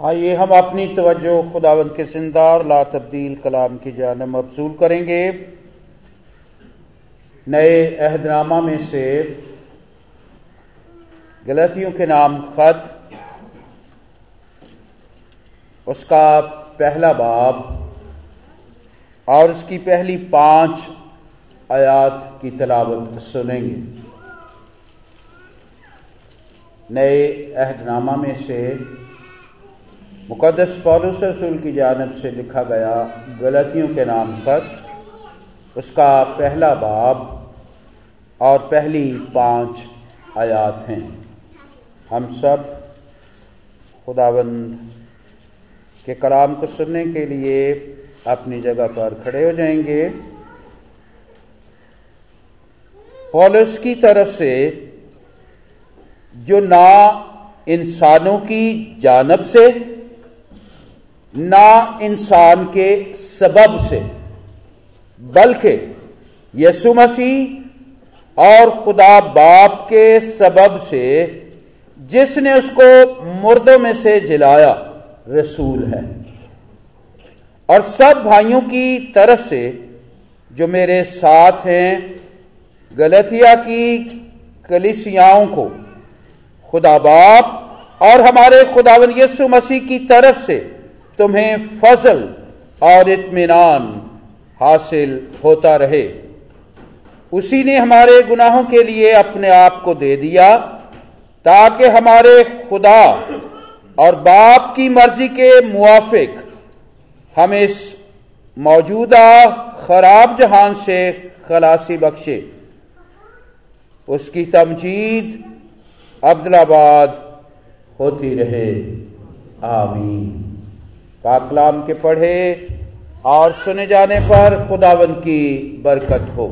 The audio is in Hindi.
आइए हम अपनी तवज्जो खुदावंद के जिंदार ला तब्दील कलाम की जानब मबसूल करेंगे। नए अहदनामा में से गलतियों के नाम खत, उसका पहला बाब और उसकी पहली पाँच आयात की तलावत सुनेंगे। नए अहदनामा में से मुकदस पौलुस रसूल की जानब से लिखा गया गलतियों के नाम पर उसका पहला बाब और पहली पाँच आयात हैं। हम सब खुदाबंद के कलाम को सुनने के लिए अपनी जगह पर खड़े हो जाएँगे। पॉलिस की तरफ़ से जो ना इंसानों की जानब से ना इंसान के सबब से, बल्कि यसु मसीह और खुदा बाप के सबब से जिसने उसको मुर्दों में से जिलाया, रसूल है। और सब भाइयों की तरफ़ से जो मेरे साथ हैं, गलतिया की कलिसियाओं को, खुदा बाप और हमारे खुदावन यसु मसीह की तरफ़ से तुम्हें फ़सल और इत्मीनान हासिल होता रहे। उसी ने हमारे गुनाहों के लिए अपने आप को दे दिया, ताकि हमारे खुदा और बाप की मर्ज़ी के मुआफिक हम इस मौजूदा खराब जहान से खलासी बख्शे। उसकी तमजीद अब्दुलाबाद होती रहे। आमीन। पाकलाम के पढ़े और सुने जाने पर खुदावन की बरकत हो।